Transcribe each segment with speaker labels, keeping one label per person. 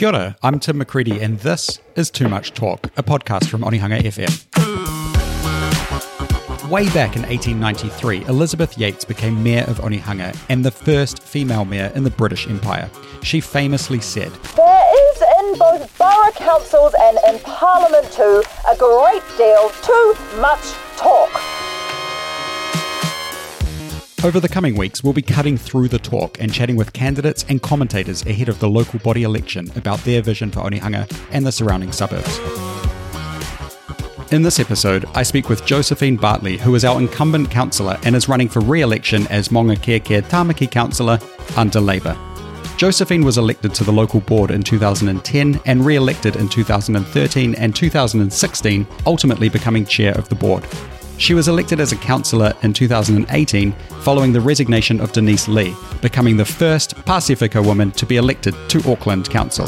Speaker 1: Kia ora, I'm Tim McCready, and this is Too Much Talk, a podcast from Onehunga FM. Way back in 1893, Elizabeth Yates became Mayor of Onehunga and the first female mayor in the British Empire. She famously said,
Speaker 2: There is in both borough councils and in Parliament too a great deal too much talk.
Speaker 1: Over the coming weeks, we'll be cutting through the talk and chatting with candidates and commentators ahead of the local body election about their vision for Onehunga and the surrounding suburbs. In this episode, I speak with Josephine Bartley, who is our incumbent councillor and is running for re election as Maungakiekie Tamaki councillor under Labour. Josephine was elected to the local board in 2010 and re elected in 2013 and 2016, ultimately becoming chair of the board. She was elected as a councillor in 2018 following the resignation of Denise Lee, becoming the first Pasifika woman to be elected to Auckland Council.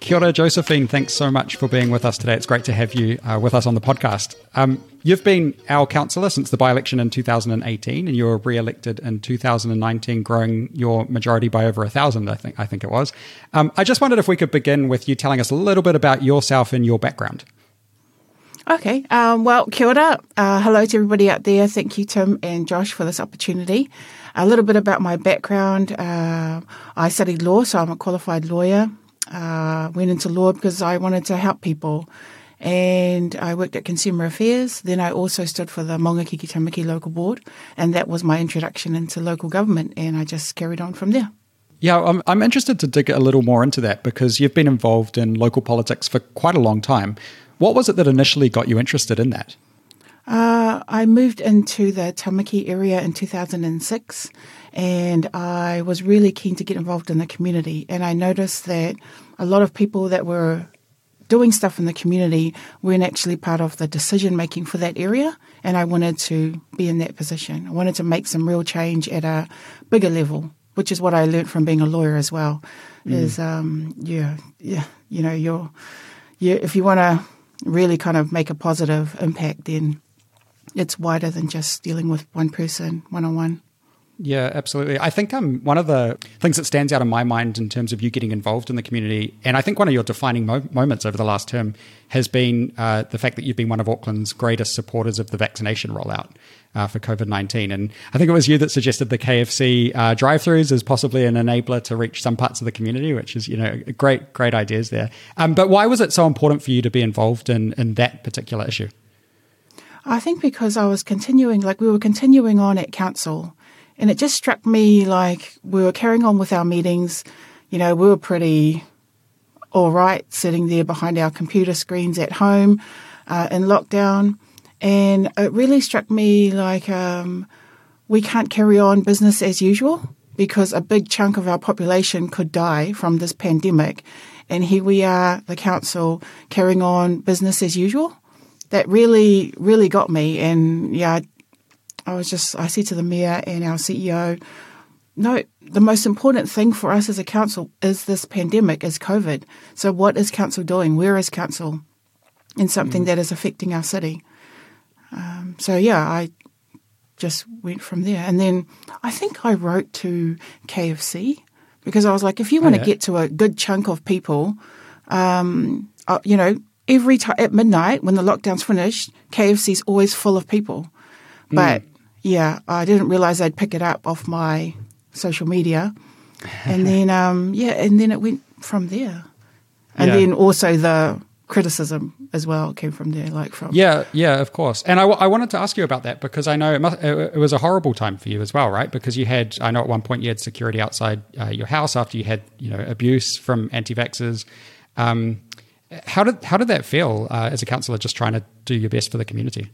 Speaker 1: Kia ora, Josephine. Thanks so much for being with us today. It's great to have you uh, with us on the podcast. Um, you've been our councillor since the by election in 2018, and you were re elected in 2019, growing your majority by over a thousand, I think, I think it was. Um, I just wondered if we could begin with you telling us a little bit about yourself and your background.
Speaker 3: Okay. Um, well, kia ora. Uh, hello to everybody out there. Thank you, Tim and Josh, for this opportunity. A little bit about my background. Uh, I studied law, so I'm a qualified lawyer. Uh, went into law because I wanted to help people. And I worked at Consumer Affairs. Then I also stood for the Maungakiekie Tamaki local board. And that was my introduction into local government. And I just carried on from there.
Speaker 1: Yeah, I'm, I'm interested to dig a little more into that because you've been involved in local politics for quite a long time. What was it that initially got you interested in that?
Speaker 3: Uh, I moved into the Tamaki area in 2006 and I was really keen to get involved in the community. And I noticed that a lot of people that were doing stuff in the community weren't actually part of the decision making for that area. And I wanted to be in that position. I wanted to make some real change at a bigger level, which is what I learned from being a lawyer as well. Mm. Is um, yeah, yeah, you know, you're, you if you want to really kind of make a positive impact, then it's wider than just dealing with one person one on one.
Speaker 1: Yeah, absolutely. I think um, one of the things that stands out in my mind in terms of you getting involved in the community, and I think one of your defining mo- moments over the last term has been uh, the fact that you've been one of Auckland's greatest supporters of the vaccination rollout uh, for COVID 19. And I think it was you that suggested the KFC uh, drive throughs as possibly an enabler to reach some parts of the community, which is, you know, great, great ideas there. Um, but why was it so important for you to be involved in, in that particular issue?
Speaker 3: I think because I was continuing, like we were continuing on at council, and it just struck me like we were carrying on with our meetings. You know, we were pretty all right sitting there behind our computer screens at home uh, in lockdown. And it really struck me like um, we can't carry on business as usual because a big chunk of our population could die from this pandemic. And here we are, the council, carrying on business as usual that really, really got me. And yeah, I was just, I said to the mayor and our CEO, no, the most important thing for us as a council is this pandemic, is COVID. So what is council doing? Where is council in something mm. that is affecting our city? Um, so yeah, I just went from there. And then I think I wrote to KFC because I was like, if you want to oh, yeah. get to a good chunk of people, um, uh, you know, every time at midnight when the lockdown's finished, KFC's always full of people. Mm. Yeah, I didn't realize I'd pick it up off my social media, and then um, yeah, and then it went from there. And yeah. then also the criticism as well came from there, like from
Speaker 1: yeah, yeah, of course. And I, w- I wanted to ask you about that because I know it, must, it, was a horrible time for you as well, right? Because you had, I know at one point you had security outside uh, your house after you had, you know, abuse from anti-vaxxers. Um, how did how did that feel uh, as a councillor, just trying to do your best for the community?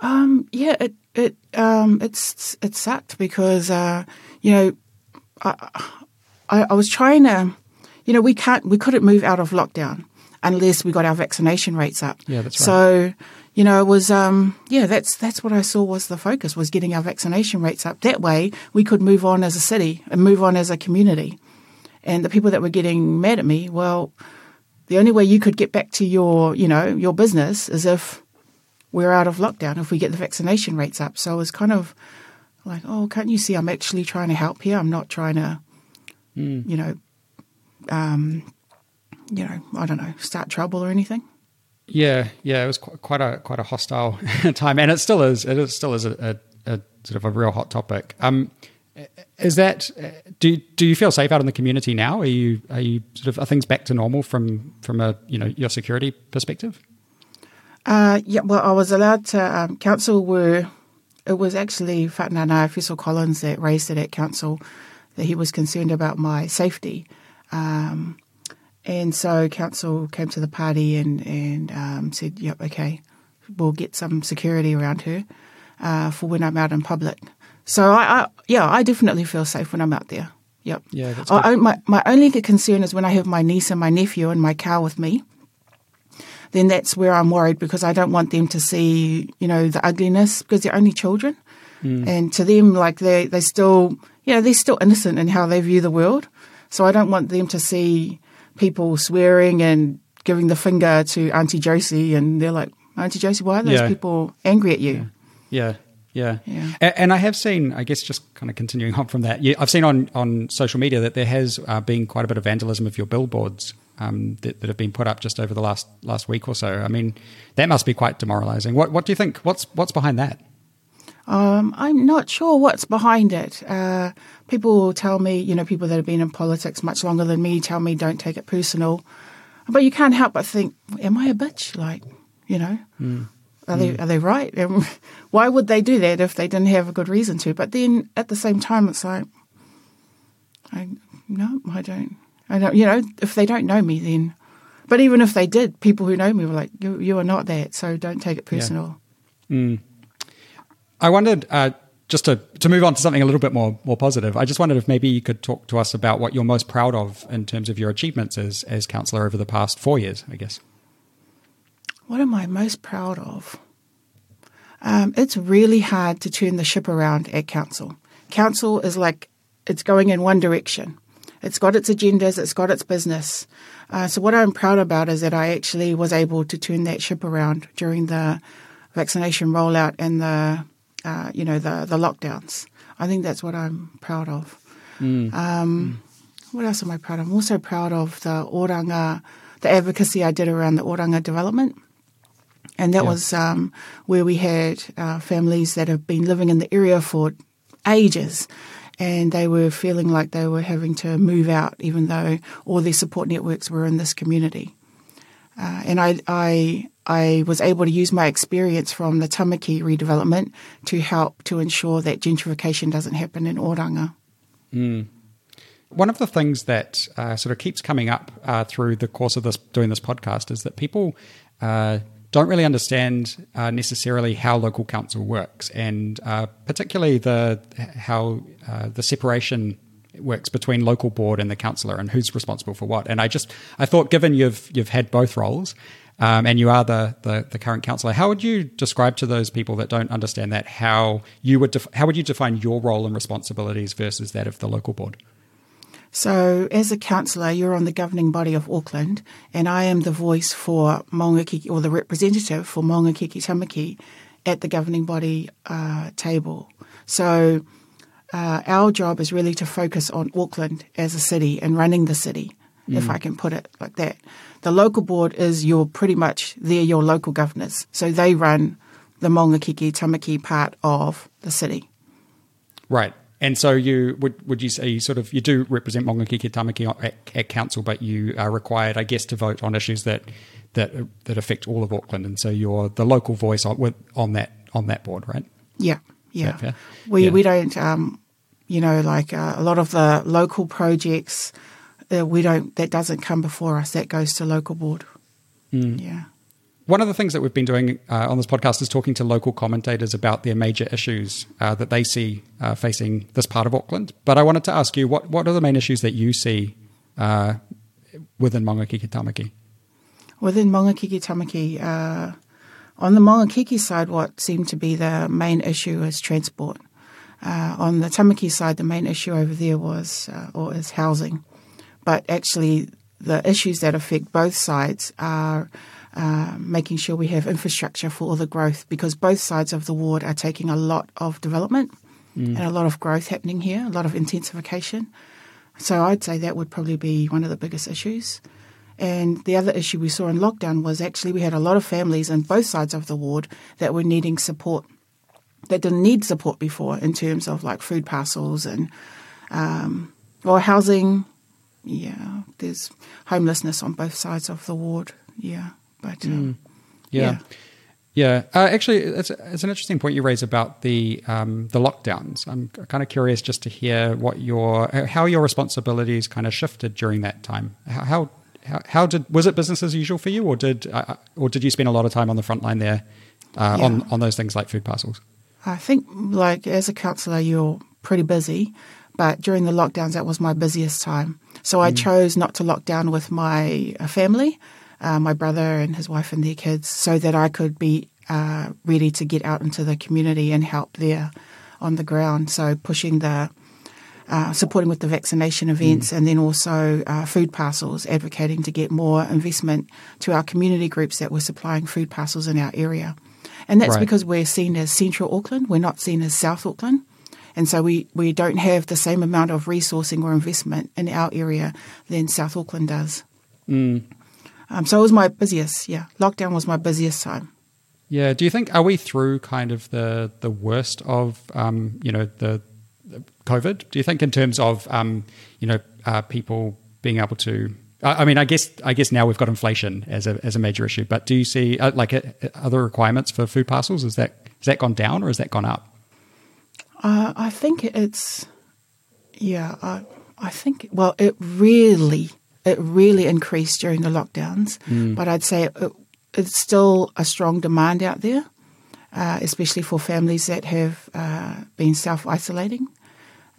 Speaker 3: Um, yeah, it it um, it's it sucked because uh, you know I, I, I was trying to you know we can't we couldn't move out of lockdown unless we got our vaccination rates up.
Speaker 1: Yeah, that's right.
Speaker 3: So you know, it was um, yeah, that's that's what I saw was the focus was getting our vaccination rates up. That way, we could move on as a city and move on as a community. And the people that were getting mad at me, well, the only way you could get back to your, you know, your business is if we're out of lockdown, if we get the vaccination rates up. So it was kind of like, oh, can't you see I'm actually trying to help here? I'm not trying to, mm. you know, um, you know, I don't know, start trouble or anything.
Speaker 1: Yeah, yeah, it was quite, quite a quite a hostile time, and it still is. It is still is a, a, a sort of a real hot topic. Um, is that do do you feel safe out in the community now? Are you are you sort of are things back to normal from from a you know your security perspective?
Speaker 3: Uh, yeah, well, I was allowed to. Um, council were. It was actually Fa'anānā Efeso Collins that raised it at council that he was concerned about my safety. Um, and so council came to the party and, and um, said, yep, okay, we'll get some security around her uh, for when I'm out in public. So I, I, yeah, I definitely feel safe when I'm out there. Yep.
Speaker 1: Yeah, that's
Speaker 3: I, my my only concern is when I have my niece and my nephew and my cow with me. Then that's where I'm worried because I don't want them to see, you know, the ugliness because they're only children,
Speaker 1: Mm.
Speaker 3: and to them, like they they still, you know, they're still innocent in how they view the world. So I don't want them to see people swearing and giving the finger to Auntie Josie, and they're like, Auntie Josie, why are those
Speaker 1: Yeah.
Speaker 3: people angry at you?
Speaker 1: Yeah, yeah,
Speaker 3: Yeah.
Speaker 1: A- And I have seen, I guess, just kind of continuing on from that. I've seen on on social media that there has uh, been quite a bit of vandalism of your billboards um, that, that have been put up just over the last last week or so. I mean, that must be quite demoralising. What what do you think? What's what's behind that?
Speaker 3: Um, I'm not sure what's behind it. Uh, people tell me, you know, people that have been in politics much longer than me tell me don't take it personal. But you can't help but think, am I a bitch? Like, you know, are they are they right? Um, why would they do that if they didn't have a good reason to? But then at the same time, it's like, I no, I don't. I don't. You know, if they don't know me, then. But even if they did, people who know me were like, "You, you are not that, so don't take it personal."
Speaker 1: I wondered, uh, just to, to move on to something a little bit more more positive. I just wondered if maybe you could talk to us about what you're most proud of in terms of your achievements as as councillor over the past four years. I guess.
Speaker 3: What am I most proud of? Um, it's really hard to turn the ship around at council. Council is like it's going in one direction. It's got its agendas, it's got its business. Uh, so what I'm proud about is that I actually was able to turn that ship around during the vaccination rollout and the uh, you know the the lockdowns. I think that's what I'm proud of. Um, what else am I proud of? I'm also proud of the Oranga, the advocacy I did around the Oranga development. And that
Speaker 1: Yeah.
Speaker 3: was um, where we had uh, families that have been living in the area for ages. And they were feeling like they were having to move out, even though all their support networks were in this community. Uh, and I, I, I was able to use my experience from the Tamaki redevelopment to help to ensure that gentrification doesn't happen in Oranga.
Speaker 1: One of the things that uh, sort of keeps coming up uh, through the course of this doing this podcast is that people uh, don't really understand uh, necessarily how local council works, and uh, particularly the how uh, the separation works between local board and the councillor, and who's responsible for what. And I just I thought, given you've you've had both roles. Um, and you are the, the, the current councillor. How would you describe to those people that don't understand that how you would def- how would you define your role and responsibilities versus that of the local board?
Speaker 3: So, as a councillor, you're on the governing body of Auckland, and I am the voice for Maungakiekie, or the representative for Maungakiekie Tamaki at the governing body uh, table. So, uh, our job is really to focus on Auckland as a city and running the city, if I can put it like that. The local board is your pretty much they're your local governors, so they run the Maungakiekie Tamaki part of the city.
Speaker 1: Right. And so you would would you say you sort of you do represent Maungakiekie Tamaki at, at council, but you are required, I guess, to vote on issues that that that affect all of Auckland, and so you're the local voice on with on that on that board, right?
Speaker 3: Yeah, yeah. We
Speaker 1: Yeah.
Speaker 3: we don't, um, you know, like uh, a lot of the local projects, uh, we don't. That doesn't come before us. That goes to local board.
Speaker 1: Hmm.
Speaker 3: Yeah.
Speaker 1: One of the things that we've been doing uh, on this podcast is talking to local commentators about their major issues uh, that they see uh, facing this part of Auckland. But I wanted to ask you, what what are the main issues that you see uh, within Maungakiekie Tamaki?
Speaker 3: Within Maungakiekie Tamaki, uh, on the Maungakiekie side, what seemed to be the main issue is transport. On the Tamaki side, the main issue over there was or is housing. But actually, the issues that affect both sides are uh, making sure we have infrastructure for all the growth because both sides of the ward are taking a lot of development and a lot of growth happening here, a lot of intensification. So I'd say that would probably be one of the biggest issues. And the other issue we saw in lockdown was actually we had a lot of families on both sides of the ward that were needing support that didn't need support before in terms of like food parcels and um, or housing. Yeah, there's homelessness on both sides of the ward. Yeah, but um,
Speaker 1: Yeah.
Speaker 3: Yeah.
Speaker 1: Yeah. Uh, actually, it's, it's an interesting point you raise about the um, the lockdowns. I'm kind of curious just to hear what your how your responsibilities kind of shifted during that time. How how, how, did was it business as usual for you, or did uh, or did you spend a lot of time on the front line there uh, on
Speaker 3: Yeah.
Speaker 1: on those things like food parcels?
Speaker 3: I think, like, as a councillor, you're pretty busy, but during the lockdowns, that was my busiest time. So I chose not to lock down with my uh, family, uh, my brother and his wife and their kids, so that I could be uh, ready to get out into the community and help there on the ground. So pushing the uh, supporting with the vaccination events and then also uh, food parcels, advocating to get more investment to our community groups that were supplying food parcels in our area. And that's
Speaker 1: Right.
Speaker 3: because we're seen as central Auckland, we're not seen as South Auckland. And so we, we don't have the same amount of resourcing or investment in our area than South Auckland does. Um, so it was my busiest, yeah. Lockdown was my busiest time.
Speaker 1: Yeah. Do you think are we through kind of the the worst of um, you know the, the COVID? Do you think in terms of um, you know uh, people being able to? I I mean, I guess I guess now we've got inflation as a as a major issue. But do you see uh, like uh, other requirements for food parcels? Is that has that gone down or has that gone up?
Speaker 3: Uh, I think it's, yeah, I, I think, well, it really, it really increased during the lockdowns, but I'd say it, it's still a strong demand out there, uh, especially for families that have uh, been self isolating.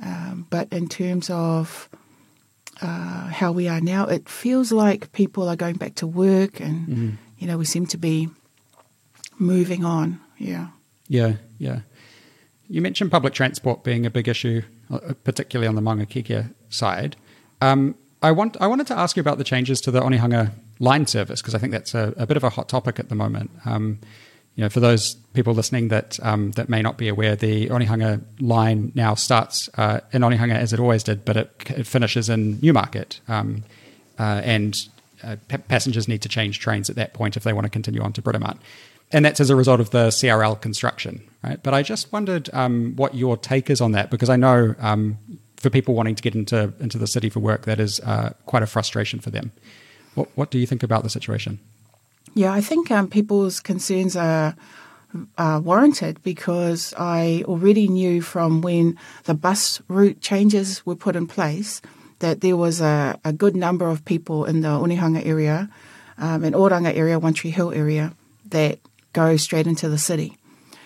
Speaker 3: Um, but in terms of uh, how we are now, it feels like people are going back to work and, you know, we seem to be moving on. Yeah.
Speaker 1: Yeah, yeah. You mentioned public transport being a big issue, uh, particularly on the Maungakiekie side. Um, I want I wanted to ask you about the changes to the Onehunga line service because I think that's a, a bit of a hot topic at the moment. Um, you know, for those people listening that um, that may not be aware, the Onehunga line now starts uh, in Onehunga as it always did, but it, it finishes in Newmarket, um, uh, and uh, pa- passengers need to change trains at that point if they want to continue on to Britomart. And that's as a result of the CRL construction, right? But I just wondered um, what your take is on that because I know um, for people wanting to get into into the city for work, that is uh, quite a frustration for them. What what do you think about the situation?
Speaker 3: Yeah, I think um, people's concerns are uh, warranted because I already knew from when the bus route changes were put in place that there was a, a good number of people in the Onehunga area, um, and Oranga area, One Tree Hill area, that go straight into the city.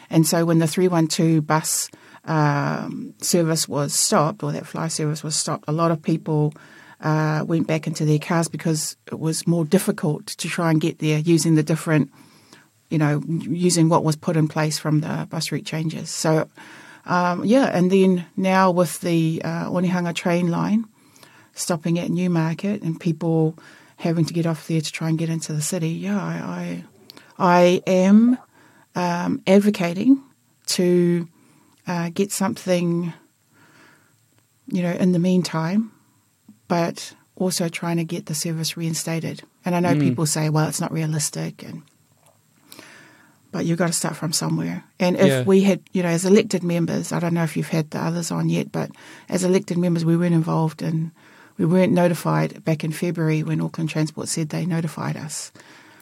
Speaker 3: And so when the 312 bus um, service was stopped, or that fly service was stopped, a lot of people uh, went back into their cars because it was more difficult to try and get there using the different, you know, using what was put in place from the bus route changes. So, um, yeah, and then now with the uh, Onehunga train line stopping at Newmarket and people having to get off there to try and get into the city, yeah, I, I, I am um, advocating to uh, get something, you know, in the meantime, but also trying to get the service reinstated. And I know people say, well, it's not realistic, and but you've got to start from somewhere. And if
Speaker 1: Yeah.
Speaker 3: we had, you know, as elected members, I don't know if you've had the others on yet, but as elected members, we weren't involved and we weren't notified back in February when Auckland Transport said they notified us.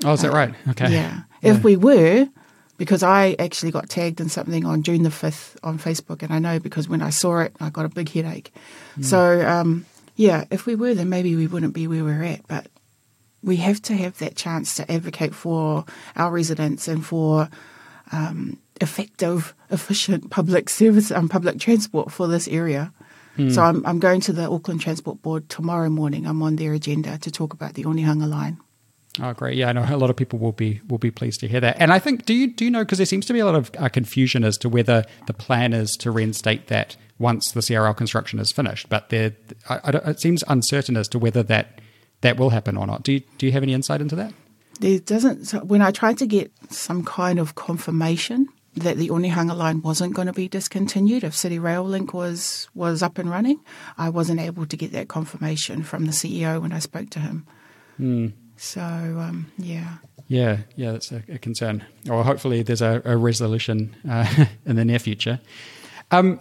Speaker 1: Oh, is that right? Okay.
Speaker 3: Yeah. If we were, because I actually got tagged in something on June the 5th on Facebook, and I know because when I saw it, I got a big headache. So, um, yeah, if we were, then maybe we wouldn't be where we're at. But we have to have that chance to advocate for our residents and for um, effective, efficient public service and public transport for this area. So I'm, I'm going to the Auckland Transport Board tomorrow morning. I'm on their agenda to talk about the Onehunga line.
Speaker 1: Oh, great! Yeah, I know a lot of people will be will be pleased to hear that. And I think, do you do you know because there seems to be a lot of uh, confusion as to whether the plan is to reinstate that once the CRL construction is finished, but there, I, I it seems uncertain as to whether that that will happen or not. Do you do you have any insight into that?
Speaker 3: there doesn't so when I tried to get some kind of confirmation that the Onehunga line wasn't going to be discontinued if City Rail Link was was up and running. I wasn't able to get that confirmation from the CEO when I spoke to him.
Speaker 1: Mm.
Speaker 3: So um, yeah.
Speaker 1: Yeah, yeah, that's a, a concern. Or hopefully there's a, a resolution uh, in the near future. Um,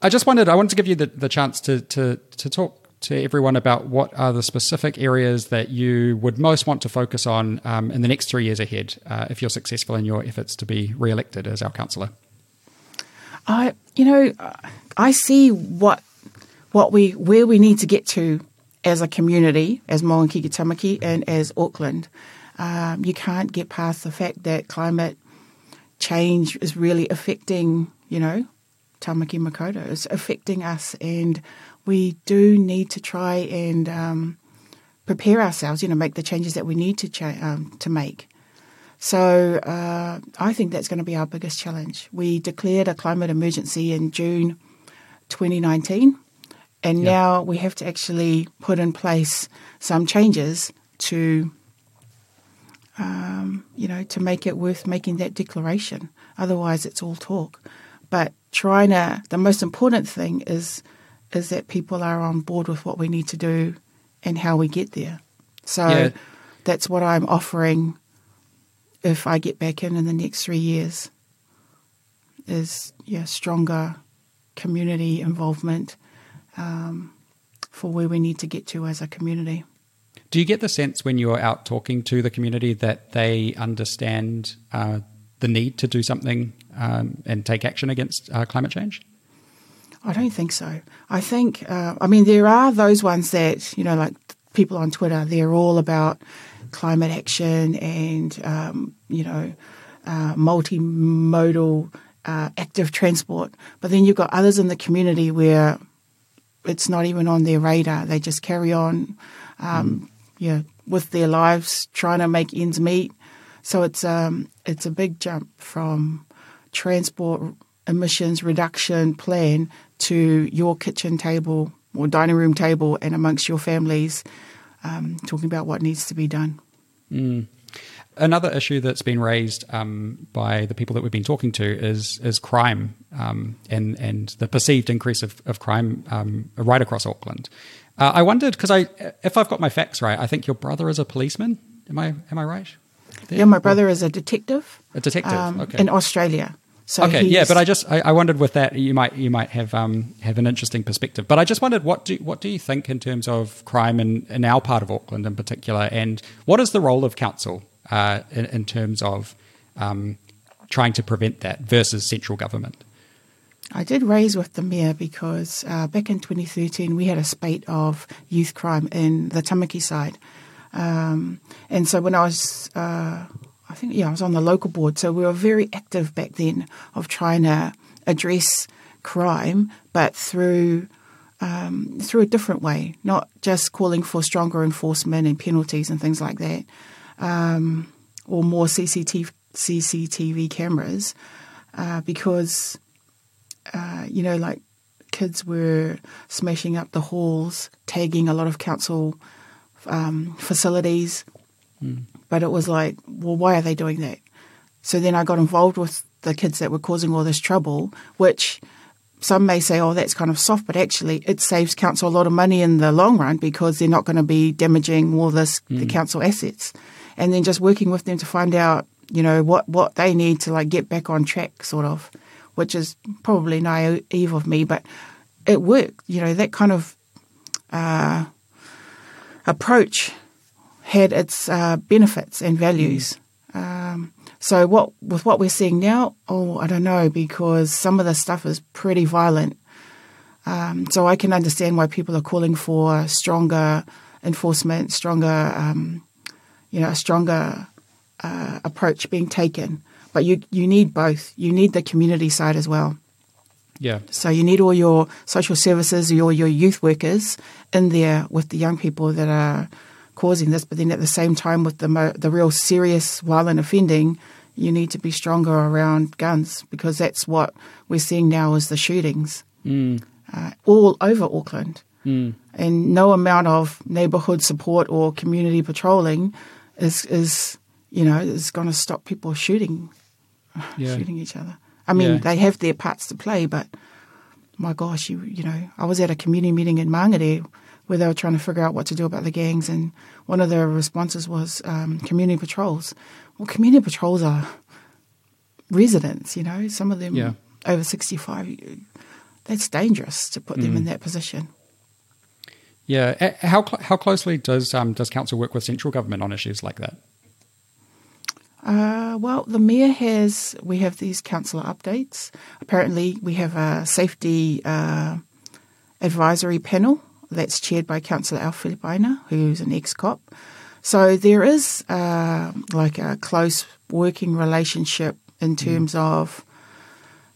Speaker 1: I just wanted, I wanted to give you the, the chance to, to, to talk to everyone about what are the specific areas that you would most want to focus on um, in the next three years ahead uh, if you're successful in your efforts to be re-elected as our councillor.
Speaker 3: I, you know, I see what what we where we need to get to as a community, as Maungakiekie Tamaki and as Auckland. Um, you can't get past the fact that climate change is really affecting, you know, Tamaki Makaurau. is affecting us, and we do need to try and um, prepare ourselves, you know, make the changes that we need to cha- um, to make. So uh, I think that's going to be our biggest challenge. We declared a climate emergency in June 2019, and yeah. now we have to actually put in place some changes to, um, you know, to make it worth making that declaration. Otherwise, it's all talk. But trying to, the most important thing is is that people are on board with what we need to do and how we get there. So yeah. that's what I'm offering if I get back in in the next three years is yeah stronger community involvement um, for where we need to get to as a community.
Speaker 1: Do you get the sense when you're out talking to the community that they understand uh, the need to do something um, and take action against uh, climate change?
Speaker 3: I don't think so. I think, uh, I mean, there are those ones that, you know, like people on Twitter, they're all about climate action and, um, you know, uh, multimodal uh, active transport. But then you've got others in the community where it's not even on their radar. They just carry on, um, mm. yeah, with their lives, trying to make ends meet. So it's um, it's a big jump from transport emissions reduction plan to your kitchen table or dining room table and amongst your families, um, talking about what needs to be done.
Speaker 1: Mm. Another issue that's been raised um, by the people that we've been talking to is is crime um, and and the perceived increase of, of crime um, right across Auckland. Uh, I wondered because I, if I've got my facts right, I think your brother is a policeman. Am I am I right?
Speaker 3: There? Yeah, my brother or? is a detective.
Speaker 1: A detective, um, okay.
Speaker 3: in Australia.
Speaker 1: So okay, yeah, but I just I, I, wondered with that you might you might have um, have an interesting perspective. But I just wondered what do what do you think in terms of crime in, in our part of Auckland in particular, and what is the role of council uh, in, in, terms of um, trying to prevent that versus central government?
Speaker 3: I did raise with the mayor because uh, back in 2013 we had a spate of youth crime in the Tamaki side, um, and so when I was uh, I think, yeah, I was on the local board. So we were very active back then of trying to address crime, but through um, through a different way, not just calling for stronger enforcement and penalties and things like that, um, or more CCTV, CCTV cameras, uh, because, uh, you know, like kids were smashing up the halls, tagging a lot of council um, facilities. Mm. But it was like, well, why are they doing that? So then I got involved with the kids that were causing all this trouble, which some may say, oh, that's kind of soft, but actually it saves council a lot of money in the long run because they're not going to be damaging all this mm. the council assets. And then just working with them to find out, you know, what, what they need to like get back on track, sort of, which is probably naive of me, but it worked. You know, that kind of uh, approach had its uh, benefits and values. Um, so what with what we're seeing now, oh, I don't know because some of the stuff is pretty violent. Um, so I can understand why people are calling for stronger enforcement, stronger, um, you know, a stronger uh, approach being taken. But you you need both. You need the community side as well.
Speaker 1: Yeah.
Speaker 3: So you need all your social services, your your youth workers in there with the young people that are causing this, but then at the same time, with the mo- the real serious violent offending, you need to be stronger around guns because that's what we're seeing now is the shootings mm. uh, all over Auckland, mm. and no amount of neighbourhood support or community patrolling is is you know is going to stop people shooting
Speaker 1: Yeah.
Speaker 3: shooting each other. I mean,
Speaker 1: Yeah.
Speaker 3: they have their parts to play, but my gosh, you you know, I was at a community meeting in Mangere where they were trying to figure out what to do about the gangs, and one of the responses was um, community patrols. Well, community patrols are residents, you know, some of them
Speaker 1: Yeah.
Speaker 3: over sixty-five. you- That's dangerous to put
Speaker 1: Mm.
Speaker 3: them in that position.
Speaker 1: Yeah. How how closely does um, does council work with central government on issues like that?
Speaker 3: Uh, well, the mayor has, we have these councillor updates. Apparently, we have a safety uh, advisory panel that's chaired by Councillor Al Filipaina, who's an ex cop. So there is uh, like a close working relationship in terms of,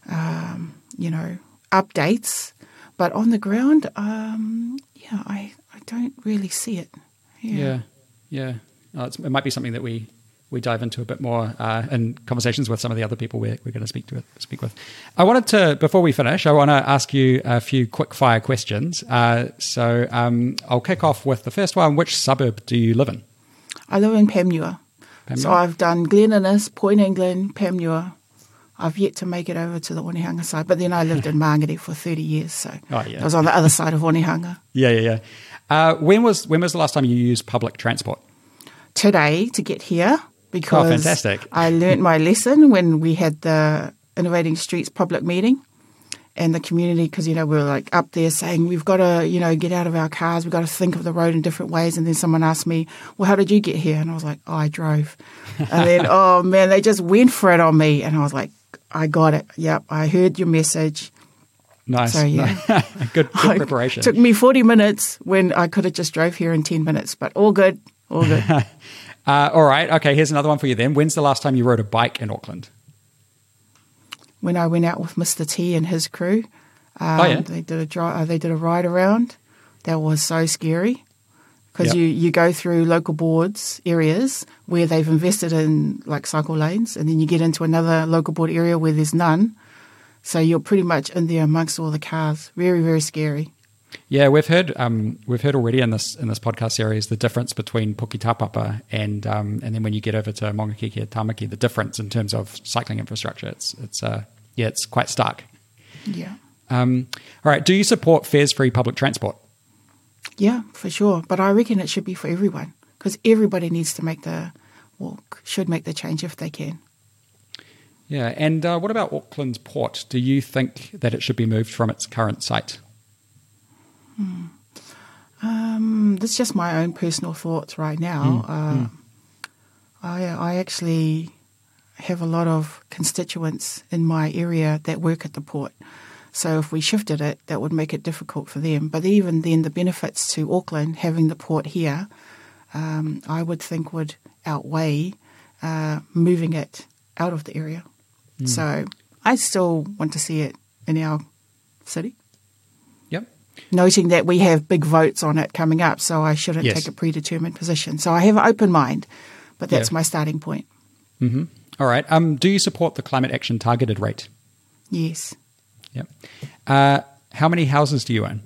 Speaker 3: um, you know, updates. But on the ground, um, yeah, I, I don't really see it.
Speaker 1: Yeah, yeah. Uh, it's, it might be something that we we dive into a bit more uh, in conversations with some of the other people we're, we're going to speak to speak with. I wanted to before we finish, I want to ask you a few quick fire questions. Uh, so um, I'll kick off with the first one. Which suburb do you live in?
Speaker 3: I live in Panmure. So I've done Glen Innes, Point England, Panmure. I've yet to make it over to the Onehunga side, but then I lived in Mangere for 30 years, so
Speaker 1: Oh, yeah.
Speaker 3: I was on the other side of Onehunga.
Speaker 1: Yeah, yeah, yeah. Uh, when was when was the last time you used public transport?
Speaker 3: Today to get here because
Speaker 1: Oh, fantastic.
Speaker 3: I learned my lesson when we had the Innovating Streets public meeting and the community because you know we were like up there saying we've got to you know get out of our cars. We've got to think of the road in different ways. And then someone asked me well how did you get here? And i was like oh i drove. And then oh man they just went for it on me. And i was like i got it. Yep i heard your message.
Speaker 1: Nice,
Speaker 3: So, yeah.
Speaker 1: good, good preparation.
Speaker 3: it took me 40 minutes when i could have just drove here in 10 minutes but all good all good
Speaker 1: Uh, all right, okay. Here's another one for you. Then, when's the last time you rode a bike in Auckland?
Speaker 3: when i went out with mr t and his crew um,
Speaker 1: Oh, yeah.
Speaker 3: they did a dri- uh, they did a ride around that was so scary because
Speaker 1: Yep.
Speaker 3: you, you go through local boards areas where they've invested in like cycle lanes and then you get into another local board area where there's none so you're pretty much in there amongst all the cars very very scary
Speaker 1: Yeah, we've heard um, we've heard already in this in this podcast series the difference between Puketapapa and um, and then when you get over to Maungakiekie Tamaki, the difference in terms of cycling infrastructure. It's it's uh, yeah, it's quite stark.
Speaker 3: yeah
Speaker 1: Um, all right, do you support fares free public transport?
Speaker 3: yeah for sure but i reckon it should be for everyone because everybody needs to make the walk should make the change if they can
Speaker 1: Yeah, and uh, what about Auckland's port? Do you think that it should be moved from its current site?
Speaker 3: Um, this is just my own personal thoughts right now. uh, I, I actually have a lot of constituents in my area that work at the port. So if we shifted it, that would make it difficult for them. But even then, the benefits to Auckland having the port here, um, I would think would outweigh uh, moving it out of the area. So I still want to see it in our city. Noting that we have big votes on it coming up, so I shouldn't
Speaker 1: Yes.
Speaker 3: take a predetermined position. So I have an open mind, but that's
Speaker 1: Yeah.
Speaker 3: my starting point.
Speaker 1: All right. Um, do you support the climate action targeted rate?
Speaker 3: Yes.
Speaker 1: Yep. Uh, how many houses do you own?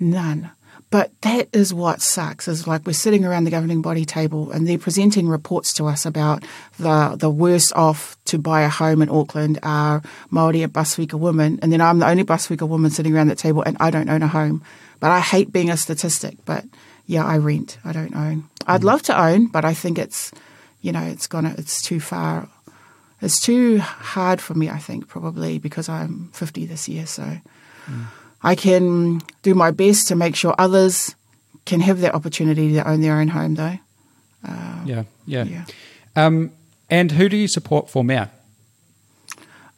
Speaker 3: None. But that is what sucks. Is like we're sitting around the governing body table and they're presenting reports to us about the the worst off to buy a home in Auckland are Maori and Pasifika women, and then I'm the only Pasifika woman sitting around that table, and I don't own a home. But I hate being a statistic. But yeah, I rent. I don't own. I'd love to own, but I think it's, you know, it's gonna, it's too far. It's too hard for me. I think probably because I'm 50 this year, so. Mm. I can do my best to make sure others can have that opportunity to own their own home, though.
Speaker 1: Yeah. Yeah.
Speaker 3: Yeah.
Speaker 1: Um, and who do you support for mayor?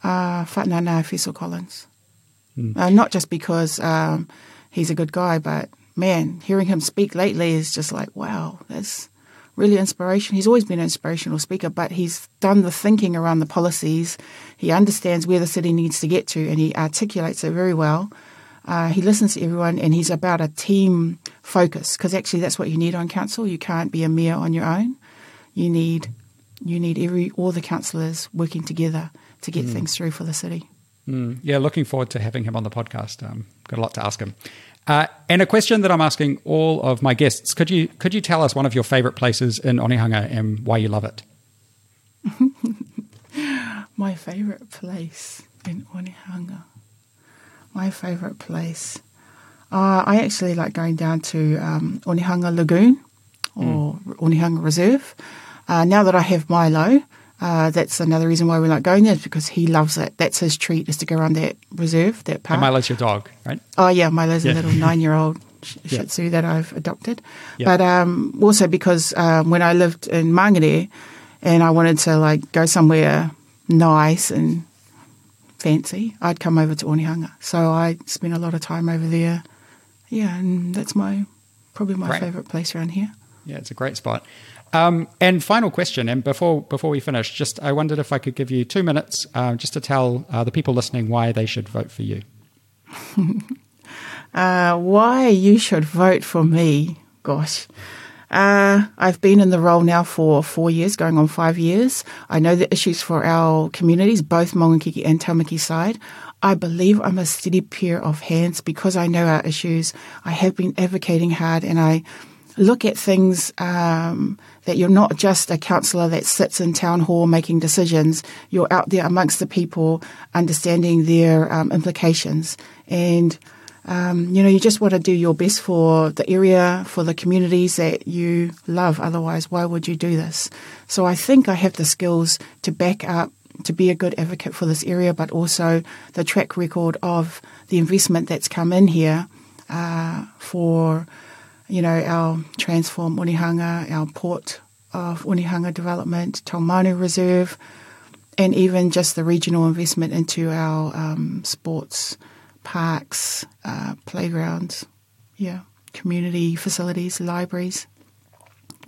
Speaker 3: Uh, Efeso Collins. Uh, not just because um, he's a good guy, but man, hearing him speak lately is just like, wow, that's really inspiration. He's always been an inspirational speaker, but he's done the thinking around the policies. He understands where the city needs to get to, and he articulates it very well. Uh, he listens to everyone, and he's about a team focus because actually that's what you need on council. You can't be a mayor on your own. You need you need every all the councillors working together to get things through for the city.
Speaker 1: Mm, yeah, looking forward to having him on the podcast. Um, got a lot to ask him. Uh, and a question that I'm asking all of my guests: Could you could you tell us one of your favorite places in Onehunga and why you love it?
Speaker 3: My favourite place in Onehunga. My favourite place. Uh, I actually like going down to um, Onehunga Lagoon or mm. Onehunga Reserve. Uh, now that I have Milo, uh, that's another reason why we like going there because he loves it. That's his treat, is to go around that reserve, that park.
Speaker 1: And Milo's your dog, right?
Speaker 3: Oh, yeah, Milo's yeah. a little nine year old Shih yeah. Tzu that I've adopted. Yeah. But um, also because um, when I lived in Mangere and I wanted to like go somewhere nice and fancy, I'd come over to Onehunga. So I spent a lot of time over there. Yeah, and that's my probably my favourite place around here.
Speaker 1: Yeah, it's a great spot. Um, and final question, and before before we finish, just I wondered if I could give you two minutes uh, just to tell uh, the people listening why they should vote for you.
Speaker 3: uh, why you should vote for me? Gosh, uh, I've been in the role now for four years, going on five years. I know the issues for our communities, both Maungakiekie and Tamaki side. I believe I'm a steady pair of hands because I know our issues. I have been advocating hard and I look at things um, that you're not just a councillor that sits in town hall making decisions. You're out there amongst the people, understanding their um, implications. And um, you know, you just want to do your best for the area, for the communities that you love. Otherwise, why would you do this? So I think I have the skills to back up, to be a good advocate for this area, but also the track record of the investment that's come in here uh, for, you know, our Transform Onehunga, our port of Onehunga development, Taumanu Reserve, and even just the regional investment into our um, sports parks, uh, playgrounds, yeah, community facilities, libraries,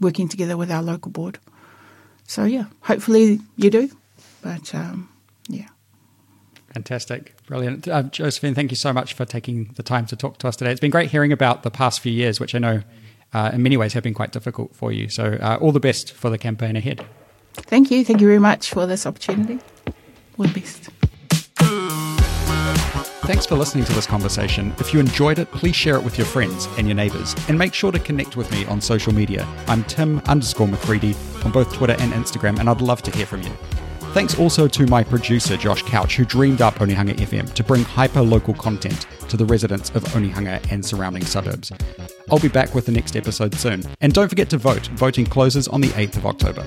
Speaker 3: working together with our local board. So yeah, hopefully you do, but um, yeah.
Speaker 1: Fantastic. Brilliant. Uh, Josephine, thank you so much for taking the time to talk to us today. It's been great hearing about the past few years, which I know uh, in many ways have been quite difficult for you. So, uh, all the best for the campaign ahead.
Speaker 3: Thank you. Thank you very much for this opportunity. All the best.
Speaker 1: Thanks for listening to this conversation. If you enjoyed it, please share it with your friends and your neighbours. And make sure to connect with me on social media. I'm Tim underscore McCready on both Twitter and Instagram, and I'd love to hear from you. Thanks also to my producer, Josh Couch, who dreamed up Onehunga FM to bring hyper local content to the residents of Onehunga and surrounding suburbs. I'll be back with the next episode soon. And don't forget to vote. Voting closes on the 8th of October.